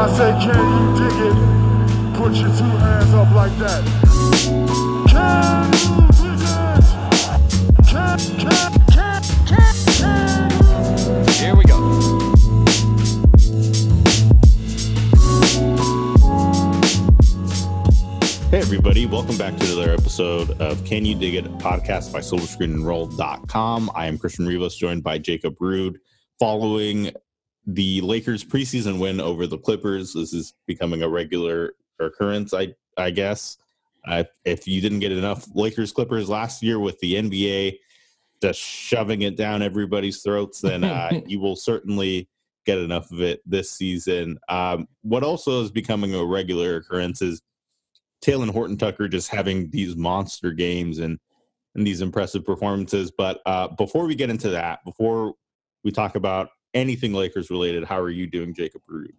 I say, can you dig it? Put your two hands up like that. Can you dig it? Can, can, can, can, can. Here we go. Hey, everybody, welcome back to another episode of Can You Dig It, podcast by SilverScreenAndRoll.com. I am Christian Rivas, joined by Jacob Rude. Following the Lakers preseason win over the Clippers, this is becoming a regular occurrence, I, I guess. Uh, if you didn't get enough Lakers Clippers last year with the NBA just shoving it down everybody's throats, then uh, you will certainly get enough of it this season. Um, what also is becoming a regular occurrence is Talen Horton Tucker just having these monster games and and these impressive performances. But uh, before we get into that, before we talk about anything Lakers related, how are you doing, Jacob Rude?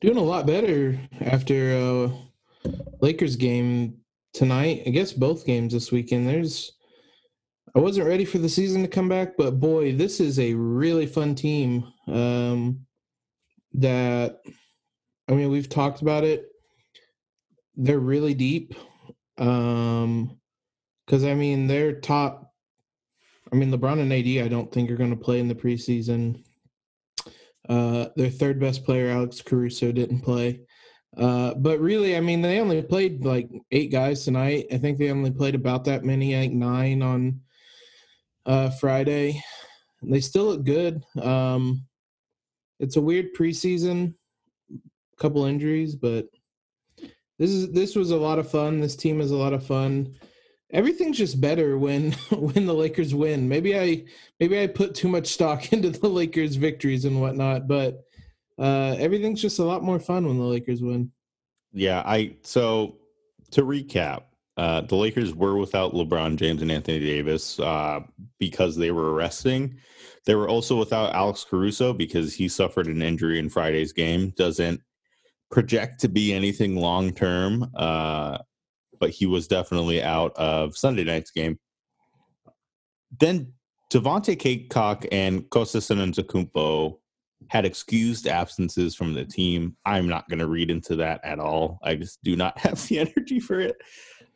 Doing a lot better after uh Lakers game tonight. I guess both games this weekend. There's I wasn't ready for the season to come back, but boy, this is a really fun team. Um that I mean, we've talked about it. They're really deep. Um cuz I mean, they're top I mean, LeBron and AD I don't think are going to play in the preseason. Uh, their third best player, Alex Caruso, didn't play. Uh, but really, I mean, they only played like eight guys tonight. I think they only played about that many, like nine on uh, Friday. And they still look good. Um, it's a weird preseason, couple injuries, but this is this was a lot of fun. This team is a lot of fun. Everything's just better when when the Lakers win. Maybe I maybe I put too much stock into the Lakers' victories and whatnot, but uh, everything's just a lot more fun when the Lakers win. Yeah, I so to recap, uh, the Lakers were without LeBron James and Anthony Davis uh, because they were resting. They were also without Alex Caruso because he suffered an injury in Friday's game. Doesn't project to be anything long term, uh, but he was definitely out of Sunday night's game. Then Devontae Cacok and Kostas Antetokounmpo had excused absences from the team. I'm not going to read into that at all. I just do not have the energy for it.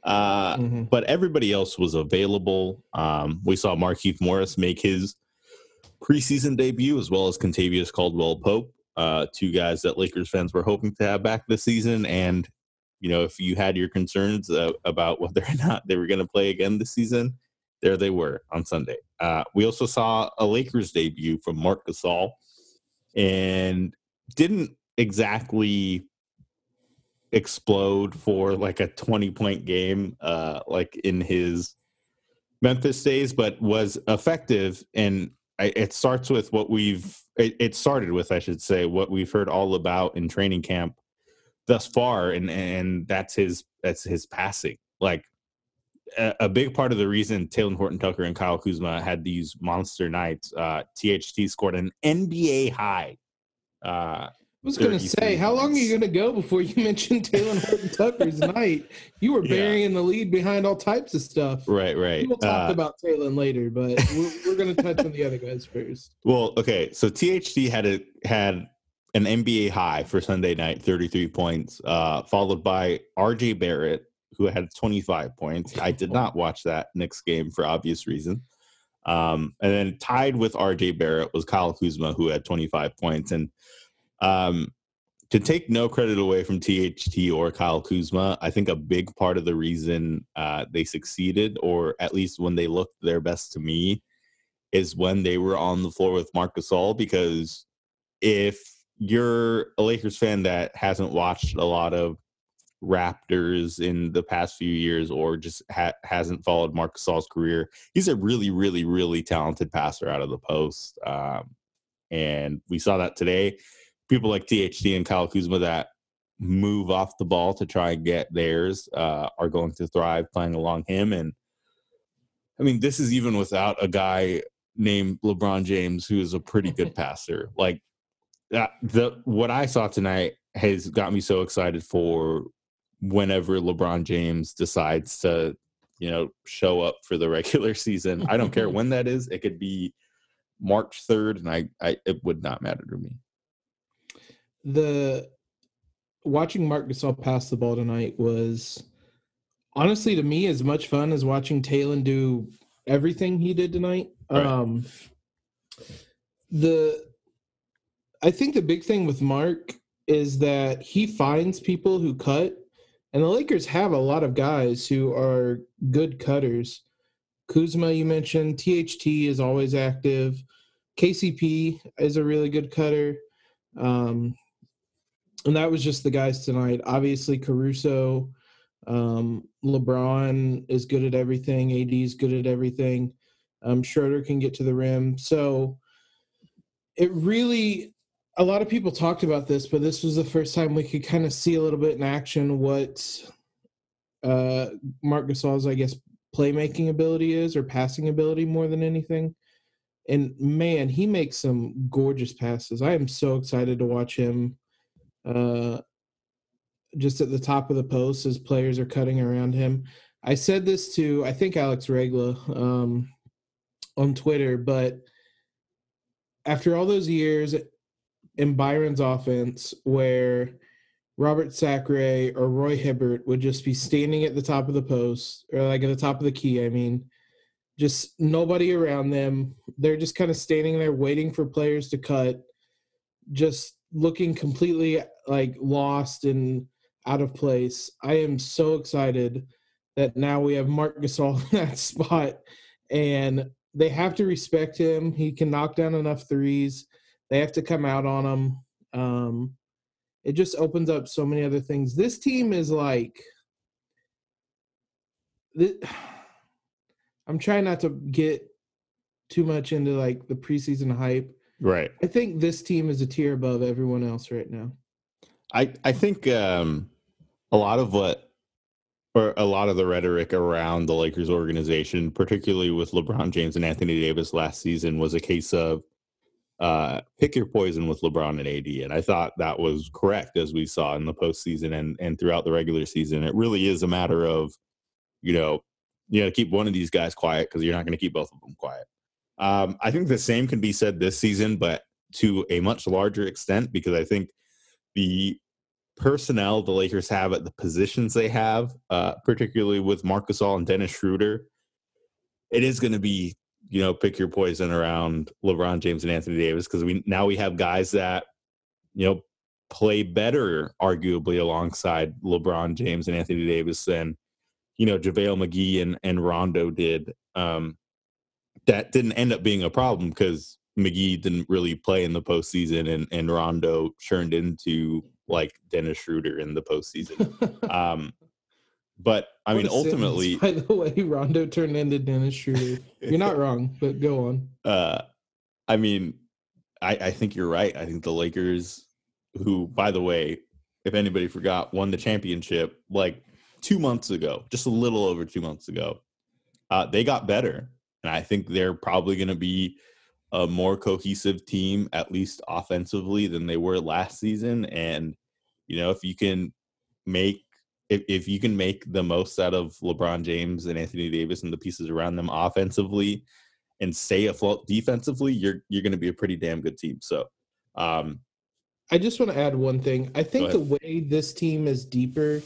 Uh, Mhm. But everybody else was available. Um, we saw Markieff Morris make his preseason debut, as well as Kentavious Caldwell Pope, uh, two guys that Lakers fans were hoping to have back this season. And you know, if you had your concerns uh, about whether or not they were going to play again this season, there they were on Sunday. Uh, we also saw a Lakers debut from Marc Gasol, and didn't exactly explode for like a 20 point game uh like in his Memphis days but was effective and I, it starts with what we've it, it started with I should say what we've heard all about in training camp thus far and and that's his that's his passing like a, a big part of the reason Talen Horton Tucker and Kyle Kuzma had these monster nights uh THT scored an NBA high uh I was going to 33 say, how long are you going to go before you mention Talen Horton Tucker's night? You were Yeah. burying the lead behind all types of stuff. right right We'll talk Uh, about Talen later, but we're, we're going to touch on the other guys first. Well, okay. So THT had a had an NBA high for Sunday night, 33 points, uh, followed by RJ Barrett, who had 25 points. I did not watch that Knicks game for obvious reason. Um, and then tied with RJ Barrett was Kyle Kuzma, who had 25 points. And um, to take no credit away from THT or Kyle Kuzma, I think a big part of the reason uh, they succeeded, or at least when they looked their best to me, is when they were on the floor with Marc Gasol Because if you're a Lakers fan that hasn't watched a lot of Raptors in the past few years, or just ha- hasn't followed Marc Gasol's career, he's a really, really, really talented passer out of the post. Um, and we saw that today. People like THT and Kyle Kuzma that move off the ball to try and get theirs uh, are going to thrive playing along him. And I mean, this is even without a guy named LeBron James who is a pretty good passer. Like that, the what I saw tonight has got me so excited for whenever LeBron James decides to, you know, show up for the regular season. I don't care when that is. It could be March 3rd and I, I it would not matter to me. the watching Marc Gasol pass the ball tonight was honestly to me as much fun as watching Talen do everything he did tonight. Right. Um the I think the big thing with Marc is that he finds people who cut and the Lakers have a lot of guys who are good cutters. Kuzma, you mentioned, THT is always active. KCP is a really good cutter. Um, and that was just the guys tonight. Obviously, Caruso, um, LeBron is good at everything. AD is good at everything. Um, Schroeder can get to the rim. So it really, a lot of people talked about this, but this was the first time we could kind of see a little bit in action what uh, Marc Gasol's, I guess, playmaking ability is or passing ability more than anything. And man, he makes some gorgeous passes. I am so excited to watch him uh, just at the top of the post as players are cutting around him. I said this to I think Alex Regla um, on Twitter, but after all those years in Byron's offense, where Robert Sacre or Roy Hibbert would just be standing at the top of the post or like at the top of the key, I mean, just nobody around them. They're just kind of standing there waiting for players to cut, just looking completely like lost and out of place. I am so excited that now we have Marc Gasol in that spot and they have to respect him. He can knock down enough threes. They have to come out on them. Um, it just opens up so many other things. This team is like, th- I'm trying not to get too much into like the preseason hype. Right. I think this team is a tier above everyone else right now. I I think um, a lot of what or a lot of the rhetoric around the Lakers organization, particularly with LeBron James and Anthony Davis last season, was a case of uh, pick your poison with LeBron and AD. And I thought that was correct as we saw in the postseason and, and throughout the regular season. It really is a matter of, you know, you got to keep one of these guys quiet because you're not going to keep both of them quiet. Um, I think the same can be said this season, but to a much larger extent because I think the personnel the Lakers have at the positions they have, uh, particularly with Marc Gasol and Dennis Schroeder, it is going to be you know pick your poison around LeBron James and Anthony Davis because we now we have guys that you know play better arguably alongside LeBron James and Anthony Davis than you know JaVale McGee and and Rondo did. Um, that didn't end up being a problem because McGee didn't really play in the postseason and and Rondo turned into like Dennis Schroeder in the postseason. um, but I What mean, a sentence, ultimately, by the way, Rondo turned into Dennis Schroeder. You're not wrong, but go on. uh, I mean, I, I think you're right. I think the Lakers, who, by the way, if anybody forgot, won the championship like two months ago, just a little over two months ago. Uh, they got better, and I think they're probably going to be a more cohesive team, at least offensively, than they were last season. And you know, if you can make if, if you can make the most out of LeBron James and Anthony Davis and the pieces around them offensively, and stay afloat defensively, you're you're going to be a pretty damn good team. So, um, I just want to add one thing. I think the way this team is deeper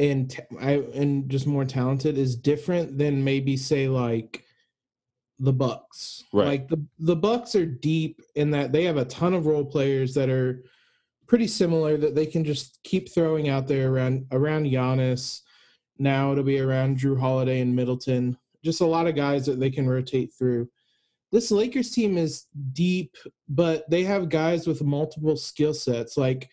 and ta- I and just more talented is different than maybe say like the Bucks. Right. Like the the Bucks are deep in that they have a ton of role players that are pretty similar that they can just keep throwing out there around around Giannis. Now it'll be around Jrue Holiday and Middleton. Just a lot of guys that they can rotate through. This Lakers team is deep, but they have guys with multiple skill sets. Like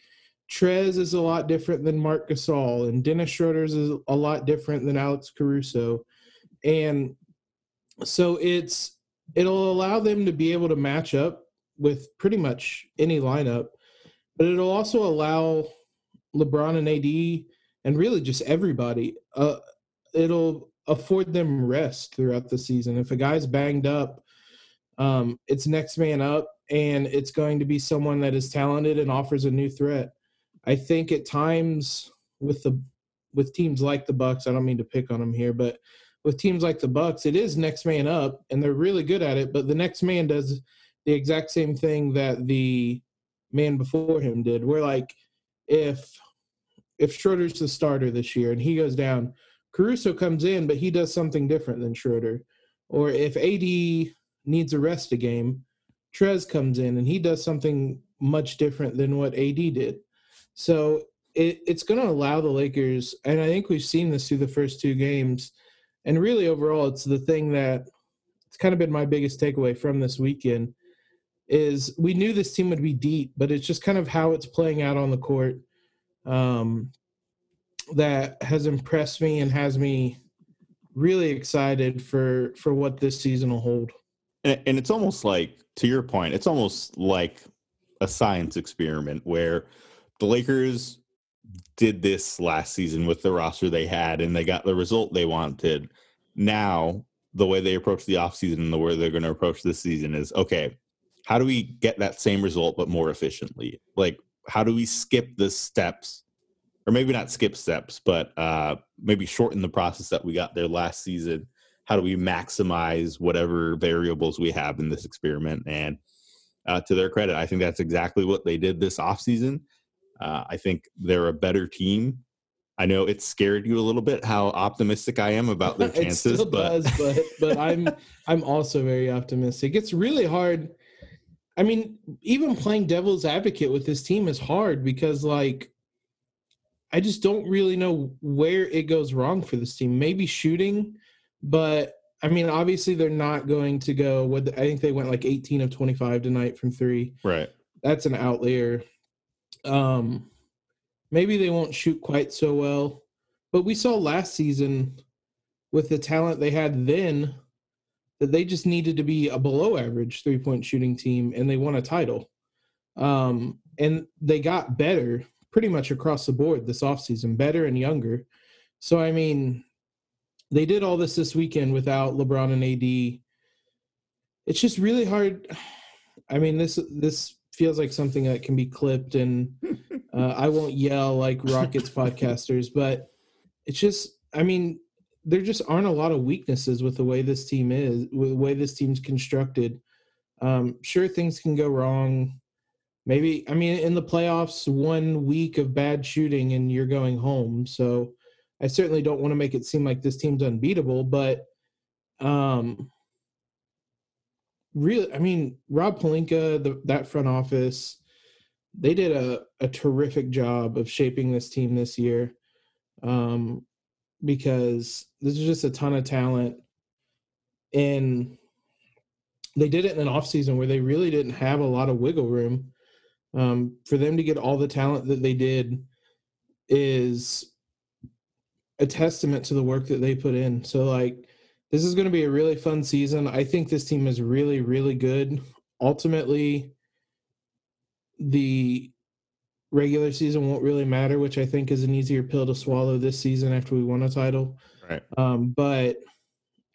Trez is a lot different than Marc Gasol, and Dennis Schroeder's is a lot different than Alex Caruso. And so it's it'll allow them to be able to match up with pretty much any lineup, but it'll also allow LeBron and AD and really just everybody. Uh, it'll afford them rest throughout the season. If a guy's banged up, um, it's next man up, and it's going to be someone that is talented and offers a new threat. I think at times with the with teams like the Bucks, I don't mean to pick on them here, but with teams like the Bucks, it is next man up, and they're really good at it. But the next man does the exact same thing that the man before him did. We're like if if Schroeder's the starter this year and he goes down, Caruso comes in, but he does something different than Schroeder. Or if AD needs a rest a game, Trez comes in and he does something much different than what AD did. So it, it's going to allow the Lakers, and I think we've seen this through the first two games, and really overall, it's the thing that it's kind of been my biggest takeaway from this weekend is we knew this team would be deep, but it's just kind of how it's playing out on the court um, that has impressed me and has me really excited for for what this season will hold. And, and it's almost like, to your point, it's almost like a science experiment where the Lakers did this last season with the roster they had and they got the result they wanted. Now, the way they approach the offseason and the way they're going to approach this season is okay, how do we get that same result but more efficiently? Like, how do we skip the steps? Or maybe not skip steps, but uh, maybe shorten the process that we got there last season. How do we maximize whatever variables we have in this experiment? And uh, to their credit, I think that's exactly what they did this offseason. Uh, I think they're a better team. I know it scared you a little bit how optimistic I am about their chances, it still but does, but but I'm I'm also very optimistic. It's really hard. I mean, even playing devil's advocate with this team is hard because like I just don't really know where it goes wrong for this team. Maybe shooting, but I mean, obviously they're not going to go. What I think they went like 18 of 25 tonight from three. right. That's an outlier. Um, maybe they won't shoot quite so well, but we saw last season with the talent they had then that they just needed to be a below average three point shooting team and they won a title. Um, and they got better pretty much across the board this offseason, better and younger. So, I mean, they did all this this weekend without LeBron and AD. It's just really hard. I mean, this this feels like something that can be clipped, and uh, I won't yell like Rockets podcasters, but it's just. I mean, there just aren't a lot of weaknesses with the way this team is, with the way this team's constructed. Um, sure, things can go wrong. Maybe I mean in the playoffs, one week of bad shooting and you're going home. So I certainly don't want to make it seem like this team's unbeatable, but um really I mean Rob Pelinka, the, that front office, they did a, a terrific job of shaping this team this year. Um because there's just a ton of talent and they did it in an off season where they really didn't have a lot of wiggle room. Um, for them to get all the talent that they did is a testament to the work that they put in. So like this is going to be a really fun season. I think this team is really really good. Ultimately the regular season won't really matter, which I think is an easier pill to swallow this season after we won a title. Right. Um, but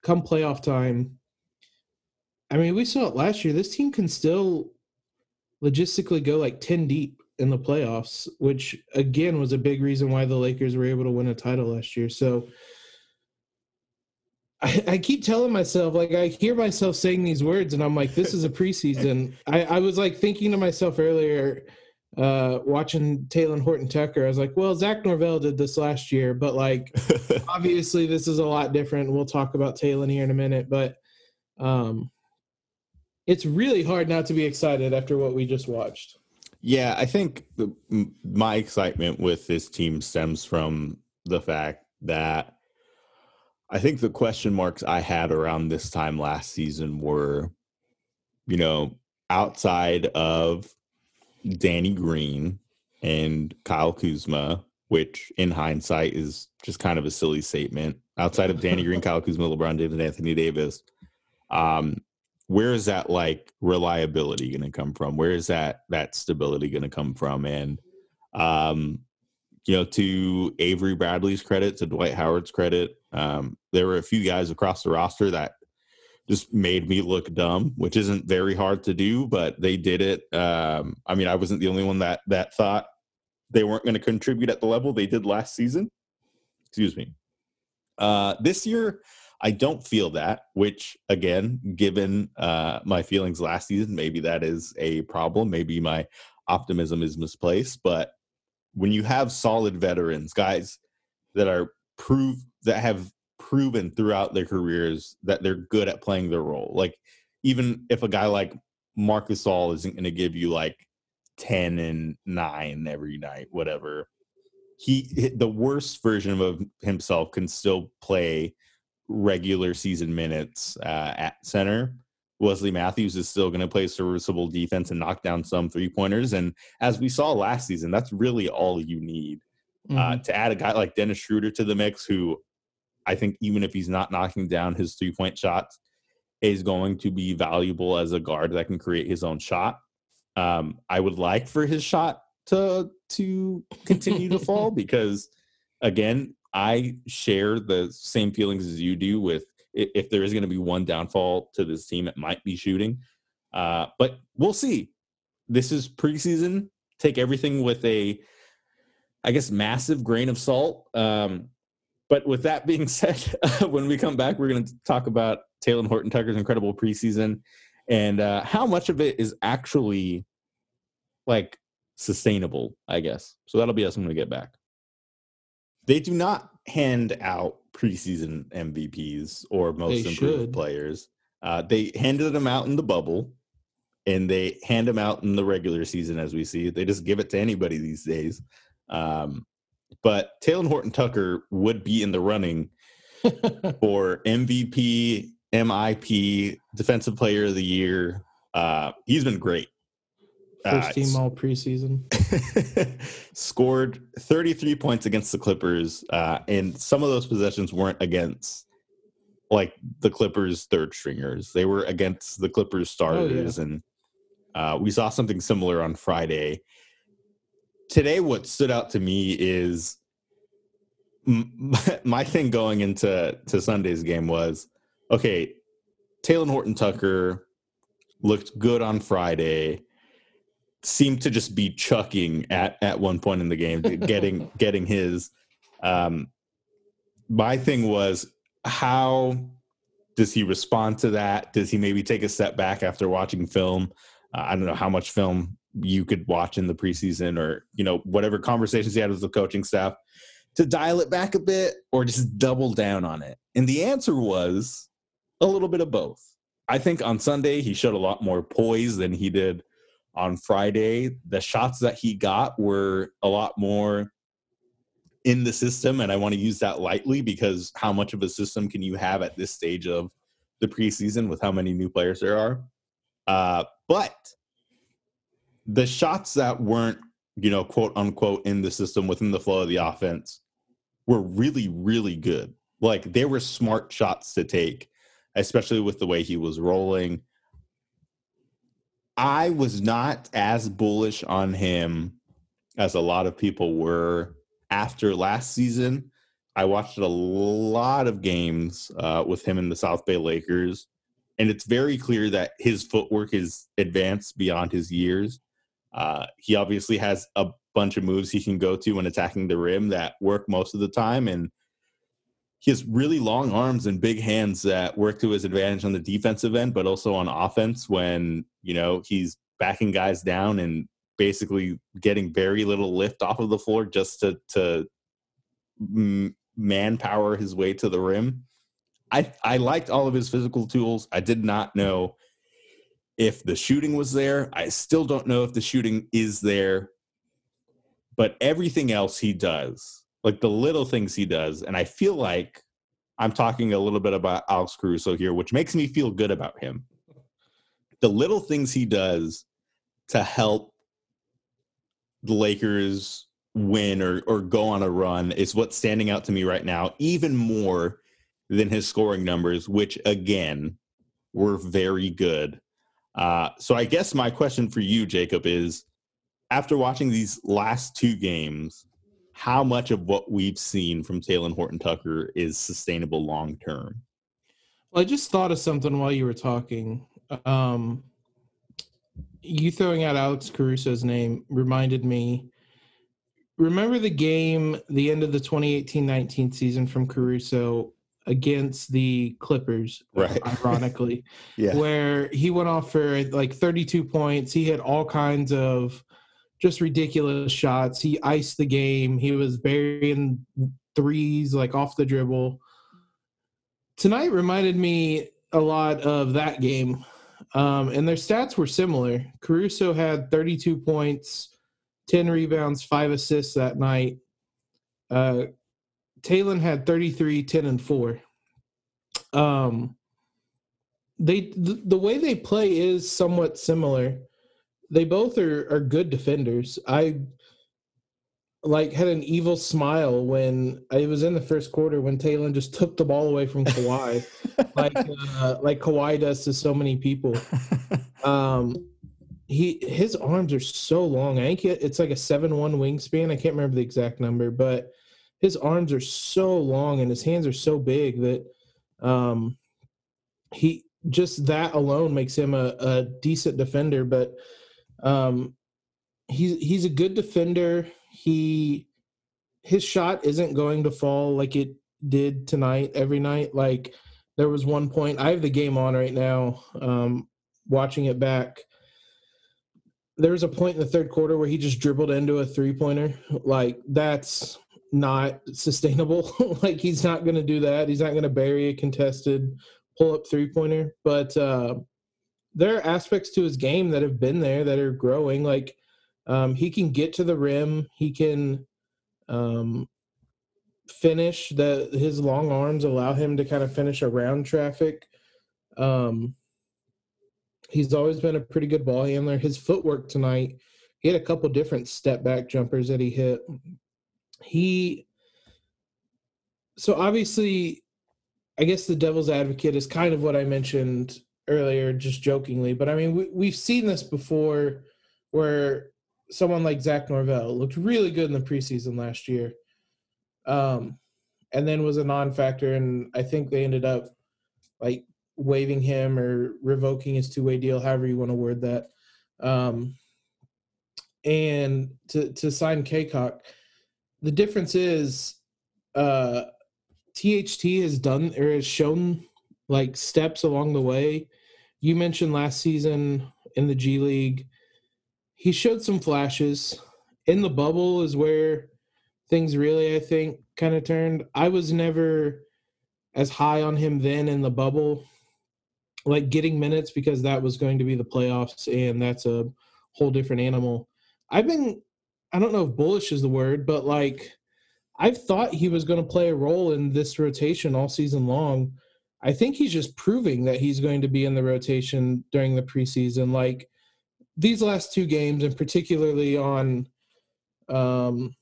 come playoff time, I mean, we saw it last year. This team can still logistically go like 10 deep in the playoffs, which again was a big reason why the Lakers were able to win a title last year. So I, I keep telling myself, like, I hear myself saying these words, and I'm like, this is a preseason. I, I was like thinking to myself earlier, uh, watching Talen Horton Tucker. I was like, well, Zach Norvell did this last year, but like, obviously, this is a lot different. We'll talk about Talen here in a minute, but um, it's really hard not to be excited after what we just watched. Yeah, I think the, my excitement with this team stems from the fact that I think the question marks I had around this time last season were, you know, outside of Danny Green and Kyle Kuzma, which in hindsight is just kind of a silly statement. Outside of Danny Green, Kyle Kuzma, LeBron James, and Anthony Davis, um, where is that like reliability going to come from? Where is that that stability going to come from? And um, you know, to Avery Bradley's credit, to Dwight Howard's credit, um, there were a few guys across the roster that just made me look dumb, which isn't very hard to do, but they did it. Um, I mean, I wasn't the only one that that thought they weren't going to contribute at the level they did last season. Excuse me. Uh, this year, I don't feel that, which again, given uh, my feelings last season, maybe that is a problem. Maybe my optimism is misplaced. But when you have solid veterans, guys that are prove that have proven throughout their careers that they're good at playing their role, like even if a guy like Marc Gasol isn't going to give you like 10 and 9 every night, whatever. He the worst version of himself can still play regular season minutes uh, at center. Wesley Matthews is still going to play serviceable defense and knock down some three pointers. And as we saw last season, that's really all you need. Uh, Mhm. to add a guy like Dennis Schroeder to the mix, who I think even if he's not knocking down his three point shots, is going to be valuable as a guard that can create his own shot. Um, I would like for his shot to to continue to fall because again, I share the same feelings as you do with if there is going to be one downfall to this team, it might be shooting. Uh, but we'll see. This is preseason. Take everything with a, I guess, massive grain of salt. Um, but with that being said, when we come back, we're going to talk about Talen Horton Tucker's incredible preseason and uh, how much of it is actually like sustainable, I guess. So that'll be us when we get back. They do not hand out preseason MVPs or most They improved should. players. Uh, they handed them out in the bubble and they hand them out in the regular season as we see. They just give it to anybody these days. Um, but Talen Horton Tucker would be in the running for MVP, MIP, Defensive Player of the Year. Uh, he's been great. First Uh, team all preseason. scored 33 points against the Clippers, uh, and some of those possessions weren't against like the Clippers' third stringers. They were against the Clippers' starters, and uh, we saw something similar on Friday. Today, what stood out to me is m- my thing going into to Sunday's game was okay. Talen Horton Tucker looked good on Friday seemed to just be chucking at at one point in the game getting getting his um my thing was how does he respond to that does he maybe take a step back after watching film uh, i don't know how much film you could watch in the preseason or you know whatever conversations he had with the coaching staff to dial it back a bit or just double down on it and the answer was a little bit of both i think on sunday he showed a lot more poise than he did on Friday, the shots that he got were a lot more in the system. And I want to use that lightly because how much of a system can you have at this stage of the preseason with how many new players there are? Uh, but the shots that weren't, you know, quote unquote, in the system within the flow of the offense were really, really good. Like they were smart shots to take, especially with the way he was rolling. I was not as bullish on him as a lot of people were after last season. I watched a lot of games uh, with him in the South Bay Lakers, and it's very clear that his footwork is advanced beyond his years. Uh, he obviously has a bunch of moves he can go to when attacking the rim that work most of the time, and he has really long arms and big hands that work to his advantage on the defensive end, but also on offense when you know he's backing guys down and basically getting very little lift off of the floor just to to manpower his way to the rim. I I liked all of his physical tools. I did not know if the shooting was there. I still don't know if the shooting is there. But everything else he does, like the little things he does, and I feel like I'm talking a little bit about Alex Caruso here, which makes me feel good about him. The little things he does to help the Lakers win or or go on a run is what's standing out to me right now, even more than his scoring numbers, which again were very good. Uh, so I guess my question for you, Jacob, is after watching these last two games, how much of what we've seen from Talen Horton Tucker is sustainable long term? Well, I just thought of something while you were talking. Um, you throwing out Alex Caruso's name reminded me. Remember the game, the end of the 2018-19 season from Caruso against the Clippers, Right. ironically, Yeah. where he went off for like 32 points. He had all kinds of just ridiculous shots. He iced the game. He was burying threes like off the dribble. Tonight reminded me a lot of that game. Um, and their stats were similar. Caruso had 32 points, 10 rebounds, five assists that night. Uh, Talen had 33, 10, and 4. Um, they the, the way they play is somewhat similar. They both are are good defenders. I like had an evil smile when I was in the first quarter when Talen just took the ball away from Kawhi, like uh, like Kawhi does to so many people. Um, he his arms are so long. I think it's like a seven one wingspan. I can't remember the exact number, but his arms are so long and his hands are so big that um, he just that alone makes him a, a decent defender. But um, he's he's a good defender. He his shot isn't going to fall like it did tonight every night. Like there was one point I have the game on right now, um, watching it back. There was a point in the third quarter where he just dribbled into a three pointer. Like that's not sustainable. like he's not going to do that. He's not going to bury a contested pull up three pointer. But uh, there are aspects to his game that have been there that are growing. Like um, he can get to the rim. He can um, finish. The his long arms allow him to kind of finish around traffic. Um, he's always been a pretty good ball handler. His footwork tonight, he had a couple different step back jumpers that he hit. He so obviously, I guess the devil's advocate is kind of what I mentioned earlier, just jokingly. But I mean, we, we've seen this before, where someone like Zach Norvell looked really good in the preseason last year, um, and then was a non-factor, and I think they ended up like waiving him or revoking his two-way deal, however you want to word that, um, and to to sign Cacok. The difference is, uh, THT has done or has shown like steps along the way. You mentioned last season in the G League he showed some flashes. In the bubble is where things really i think kind of turned. I was never as high on him then in the bubble like getting minutes because that was going to be the playoffs and that's a whole different animal. I've been i don't know if bullish is the word but like i've thought he was going to play a role in this rotation all season long i think he's just proving that he's going to be in the rotation during the preseason like these last two games, and particularly on um,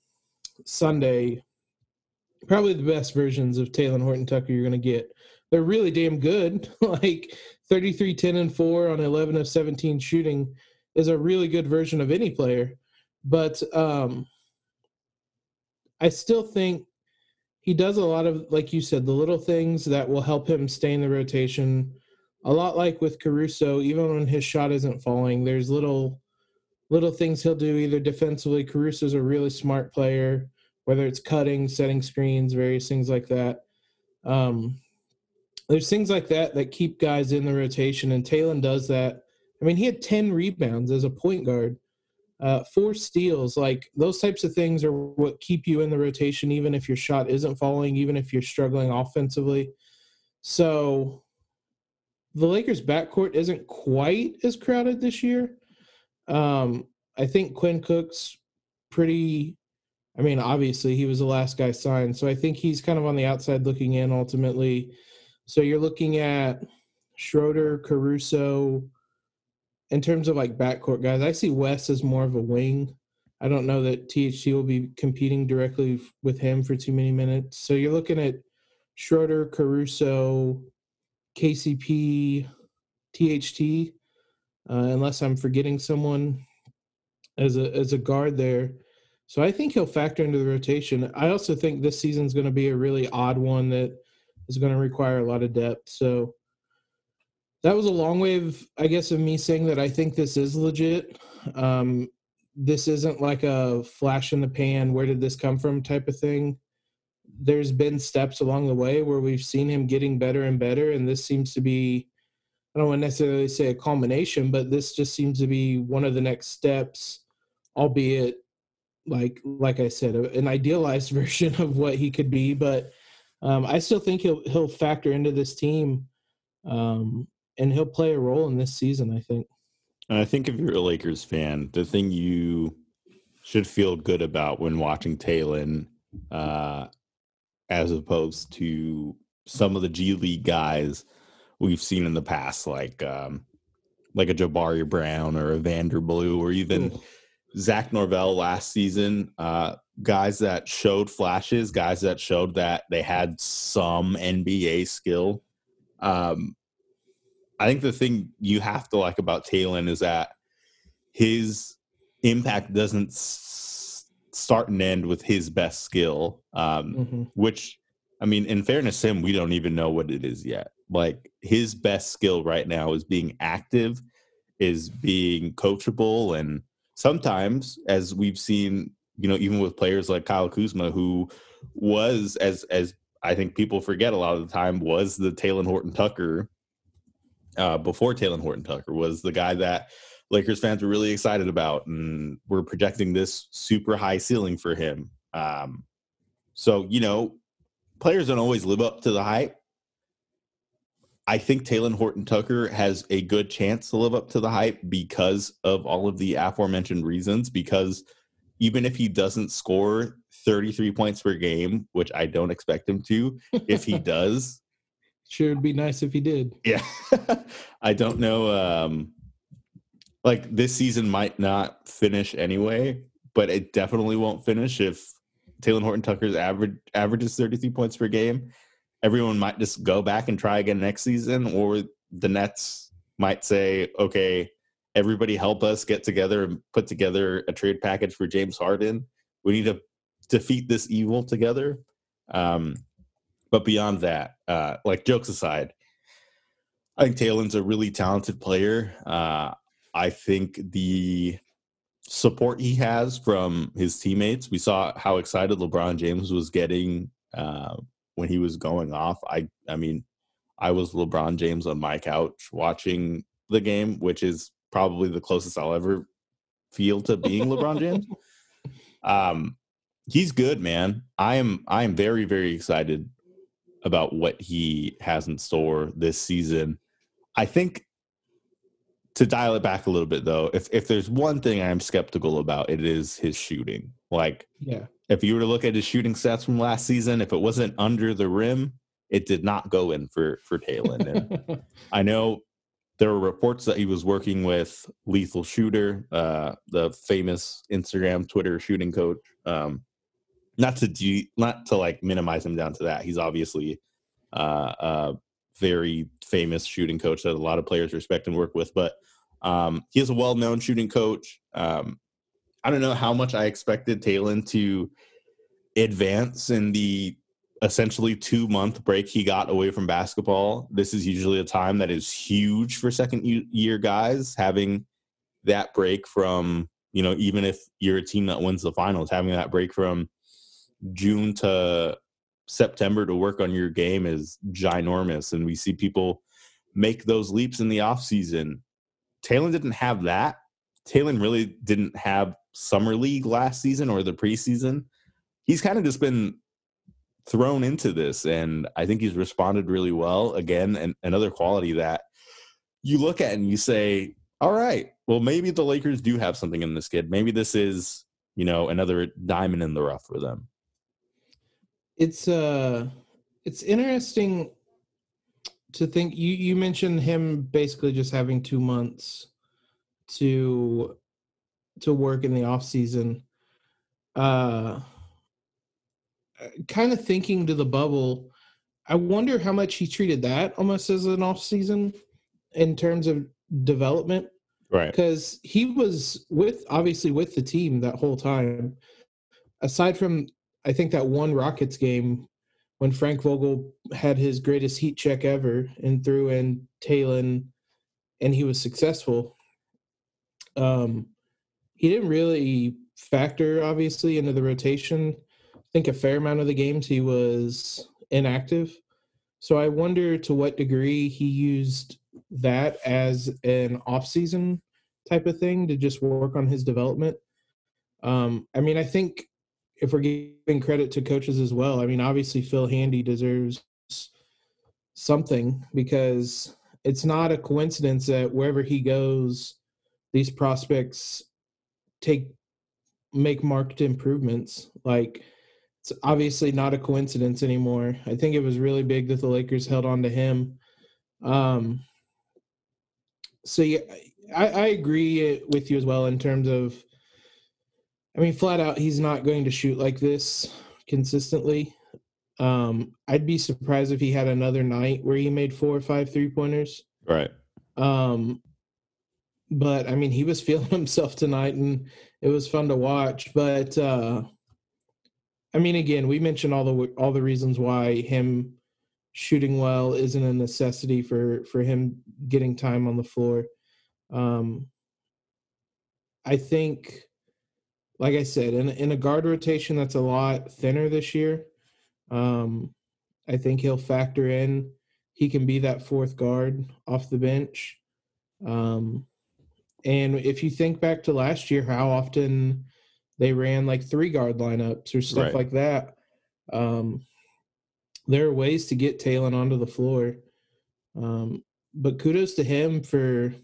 Sunday, probably the best versions of Talen Horton Tucker you're going to get. They're really damn good. like 33, 10, and 4 on 11 of 17 shooting is a really good version of any player. But um, I still think he does a lot of, like you said, the little things that will help him stay in the rotation a lot like with Caruso, even when his shot isn't falling, there's little little things he'll do either defensively. Caruso's a really smart player, whether it's cutting, setting screens, various things like that. Um, there's things like that that keep guys in the rotation, and Talen does that. I mean, he had 10 rebounds as a point guard, uh, four steals. Like those types of things are what keep you in the rotation, even if your shot isn't falling, even if you're struggling offensively. So the Lakers' backcourt isn't quite as crowded this year. Um, I think Quinn Cook's pretty. I mean, obviously, he was the last guy signed, so I think he's kind of on the outside looking in ultimately. So you're looking at Schroeder, Caruso. In terms of like backcourt guys, I see Wes as more of a wing. I don't know that THT will be competing directly with him for too many minutes. So you're looking at Schroeder, Caruso, KCP, THT, uh, unless I'm forgetting someone as a as a guard there. So I think he'll factor into the rotation. I also think this season's going to be a really odd one that is going to require a lot of depth. So that was a long way of, I guess, of me saying that I think this is legit. Um, this isn't like a flash in the pan, where did this come from type of thing there's been steps along the way where we've seen him getting better and better, and this seems to be I don't want to necessarily say a culmination, but this just seems to be one of the next steps albeit like like I said, an idealized version of what he could be. But um, I still think he'll he'll factor into this team, um, and he'll play a role in this season. I think. And I think if you're a Lakers fan, the thing you should feel good about when watching Talen, uh, as opposed to some of the G League guys we've seen in the past, like um, like a Jabari Brown or a Vander Blue, or even Ooh. Zach Norvell last season, uh, guys that showed flashes, guys that showed that they had some NBA skill. Um, I think the thing you have to like about Talen is that his impact doesn't s- start and end with his best skill, um, Mhm. which, I mean, in fairness to him, we don't even know what it is yet. Like his best skill right now is being active, is being coachable, and sometimes, as we've seen, you know, even with players like Kyle Kuzma, who was as as I think people forget a lot of the time was the Talen Horton Tucker uh, before Talen Horton Tucker was the guy that Lakers fans were really excited about, and we're projecting this super high ceiling for him. Um, so you know, players don't always live up to the hype. I think Talen Horton Tucker has a good chance to live up to the hype because of all of the aforementioned reasons. Because even if he doesn't score 33 points per game, which I don't expect him to, if he does, Sure, it'd be nice if he did. yeah. I don't know. Um, like this season might not finish anyway, but it definitely won't finish if Talen Horton Tucker's average averages 33 points per game. Everyone might just go back and try again next season, or the Nets might say, okay, everybody help us get together and put together a trade package for James Harden. We need to defeat this evil together. Um, but beyond that, uh, like jokes aside, I think Talen's a really talented player. Uh, I think the support he has from his teammates, we saw how excited LeBron James was getting uh, when he was going off. I, I mean, I was LeBron James on my couch watching the game, which is probably the closest I'll ever feel to being LeBron James. Um, he's good, man. I am, I am very, very excited about what he has in store this season. I think to dial it back a little bit though, if if there's one thing I'm skeptical about, it is his shooting. Like Yeah. if you were to look at his shooting stats from last season, if it wasn't under the rim, it did not go in for for Talen. And I know there were reports that he was working with Lethal Shooter, uh, the famous Instagram, Twitter shooting coach. Um, not to do, not to like minimize him down to that. He's obviously uh, a very famous shooting coach that a lot of players respect and work with. But um, he is a well-known shooting coach. Um, I don't know how much I expected Talen to advance in the essentially two month break he got away from basketball. This is usually a time that is huge for second year guys having that break from, you know, even if you're a team that wins the finals, having that break from June to September to work on your game is ginormous. And we see people make those leaps in the offseason. Talen didn't have that. Talen really didn't have summer league last season or the preseason. He's kind of just been thrown into this and i think he's responded really well again and another quality that you look at and you say all right well maybe the lakers do have something in this kid maybe this is you know another diamond in the rough for them it's uh it's interesting to think you you mentioned him basically just having two months to to work in the off season. Uh kind of thinking to the bubble i wonder how much he treated that almost as an off season in terms of development. Right. Because he was with obviously with the team that whole time. Aside from i think that one rockets game when frank vogel had his greatest heat check ever and threw in talen and he was successful um he didn't really factor obviously into the rotation. I think a fair amount of the games he was inactive. So i wonder to what degree he used that as an off-season type of thing to just work on his development. Um, I mean, I think if we're giving credit to coaches as well, I mean, obviously Phil Handy deserves something because it's not a coincidence that wherever he goes, these prospects take make marked improvements. Like it's obviously not a coincidence anymore. I think it was really big that the Lakers held on to him. Um, so yeah, I, I agree with you as well in terms of. I mean, flat out, he's not going to shoot like this consistently. Um, I'd be surprised if he had another night where he made four or five three pointers. Right. Um, but I mean, he was feeling himself tonight, and it was fun to watch. But uh, I mean, again, we mentioned all the all the reasons why him shooting well isn't a necessity for for him getting time on the floor. Um, I think, like I said, in in a guard rotation that's a lot thinner this year, um, I think he'll factor in. He can be that fourth guard off the bench. Um, and if you think back to last year, how often they ran like three guard lineups or stuff Right. like that. Um, there are ways to get Talen onto the floor. Um, but kudos to him for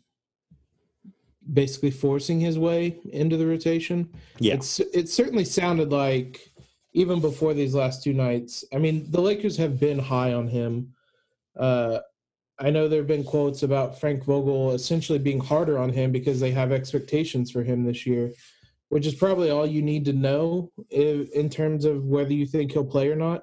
basically forcing his way into the rotation. Yeah. It's it certainly sounded like even before these last two nights. I mean, the Lakers have been high on him. Uh, I know there have been quotes about Frank Vogel essentially being harder on him because they have expectations for him this year, which is probably all you need to know in, in terms of whether you think he'll play or not.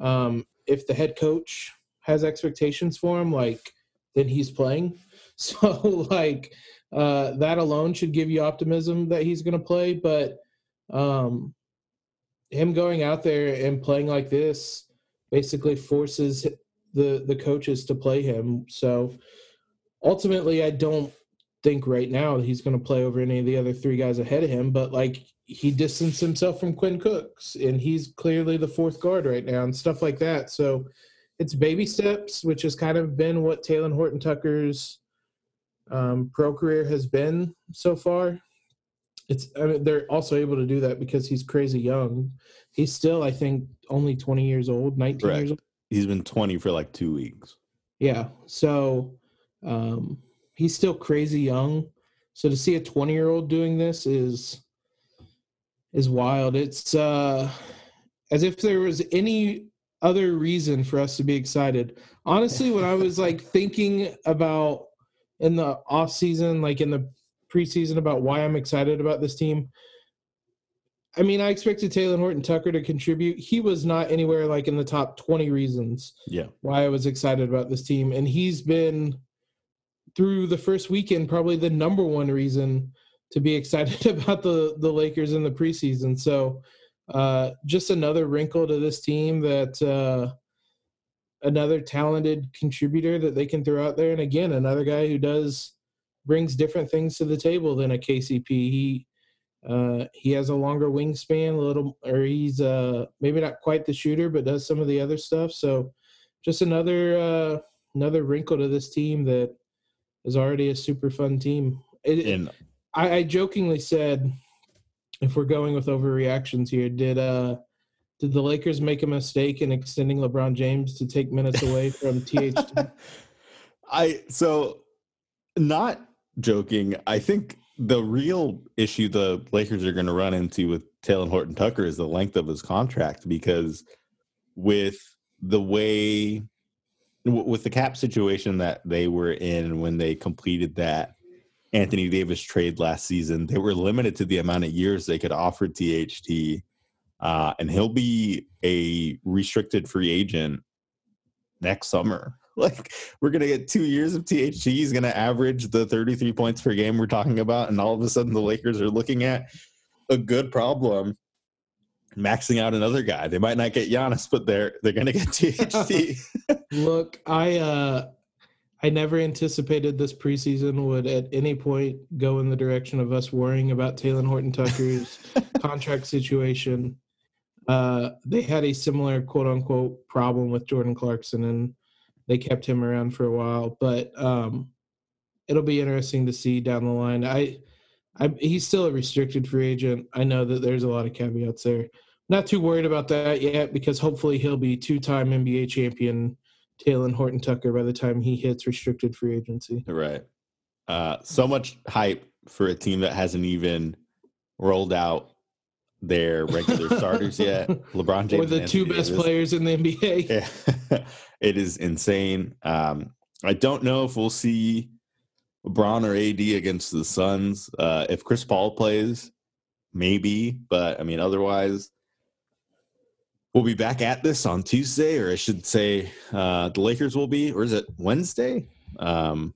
Um, if the head coach has expectations for him, like then he's playing. So like uh, that alone should give you optimism that he's going to play. But um, him going out there and playing like this basically forces the the coaches to play him. So ultimately, I don't think right now he's going to play over any of the other three guys ahead of him. But like he distanced himself from Quinn Cooks, and he's clearly the fourth guard right now, and stuff like that. So it's baby steps, which has kind of been what Talen Horton Tucker's um, pro career has been so far. It's I mean they're also able to do that because he's crazy young. He's still, I think, only twenty years old, nineteen Correct. years old. He's been 20 for like two weeks. Yeah. So um, he's still crazy young. So to see a 20 year old doing this is is wild. It's uh, as if there was any other reason for us to be excited. Honestly, when I was like thinking about in the off season, like in the preseason, about why I'm excited about this team. I mean, I expected Talen Horton Tucker to contribute. He was not anywhere like in the top 20 reasons Yeah. why I was excited about this team. And he's been through the first weekend probably the number one reason to be excited about the the Lakers in the preseason. So uh, just another wrinkle to this team that uh, another talented contributor that they can throw out there. And again, another guy who does brings different things to the table than a KCP. He uh, he has a longer wingspan, a little, or he's uh, maybe not quite the shooter, but does some of the other stuff. So just another uh, another wrinkle to this team that is already a super fun team. It, And I, I jokingly said, if we're going with overreactions here, did uh did the Lakers make a mistake in extending LeBron James to take minutes away from THT? I so not joking. I think the real issue the Lakers are going to run into with Talen Horton Tucker is the length of his contract because with the way with the cap situation that they were in when they completed that Anthony Davis trade last season, they were limited to the amount of years they could offer THT. Uh, and he'll be a restricted free agent next summer. Like we're gonna get two years of THT. He's gonna average the 33 points per game we're talking about, and all of a sudden the Lakers are looking at a good problem, maxing out another guy. They might not get Giannis, but they're they're gonna get THT. Look, I uh I never anticipated this preseason would at any point go in the direction of us worrying about Talen Horton Tucker's contract situation. Uh, they had a similar quote unquote problem with Jordan Clarkson and they kept him around for a while. But um, it'll be interesting to see down the line. I I, he's still a restricted free agent. I know that there's a lot of caveats there. Not too worried about that yet because hopefully he'll be two-time NBA champion Talen Horton Tucker by the time he hits restricted free agency. Right. Uh, so much hype for a team that hasn't even rolled out their regular starters yet. LeBron James Or the two best Davis. players in the NBA. Yeah. it is insane. Um, I don't know if we'll see LeBron or AD against the Suns. Uh, if Chris Paul plays, maybe, but I mean, otherwise, we'll be back at this on Tuesday, or I should say, uh, the Lakers will be, or is it Wednesday? Um,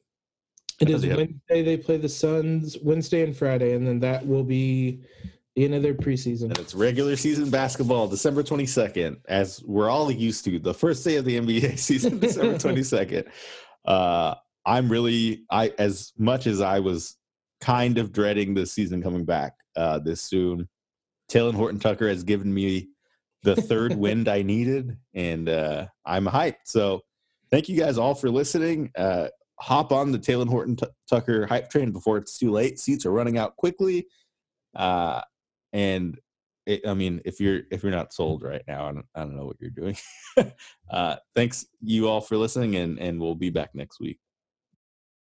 It is. Wednesday. They play the Suns Wednesday and Friday, and then that will be the end of their preseason. and it's regular season basketball, December 22nd, as we're all used to. The first day of the NBA season, December 22nd. Uh, I'm really, I as much as I was kind of dreading the season coming back uh, this soon, Talen Horton Tucker has given me the third wind I needed, and uh, I'm hyped. So, thank you guys all for listening. Uh, hop on the Talen Horton T- Tucker hype train before it's too late. Seats are running out quickly. Uh, and it, I mean, if you're if you're not sold right now, I don't, I don't know what you're doing. uh, thanks you all for listening, and and we'll be back next week.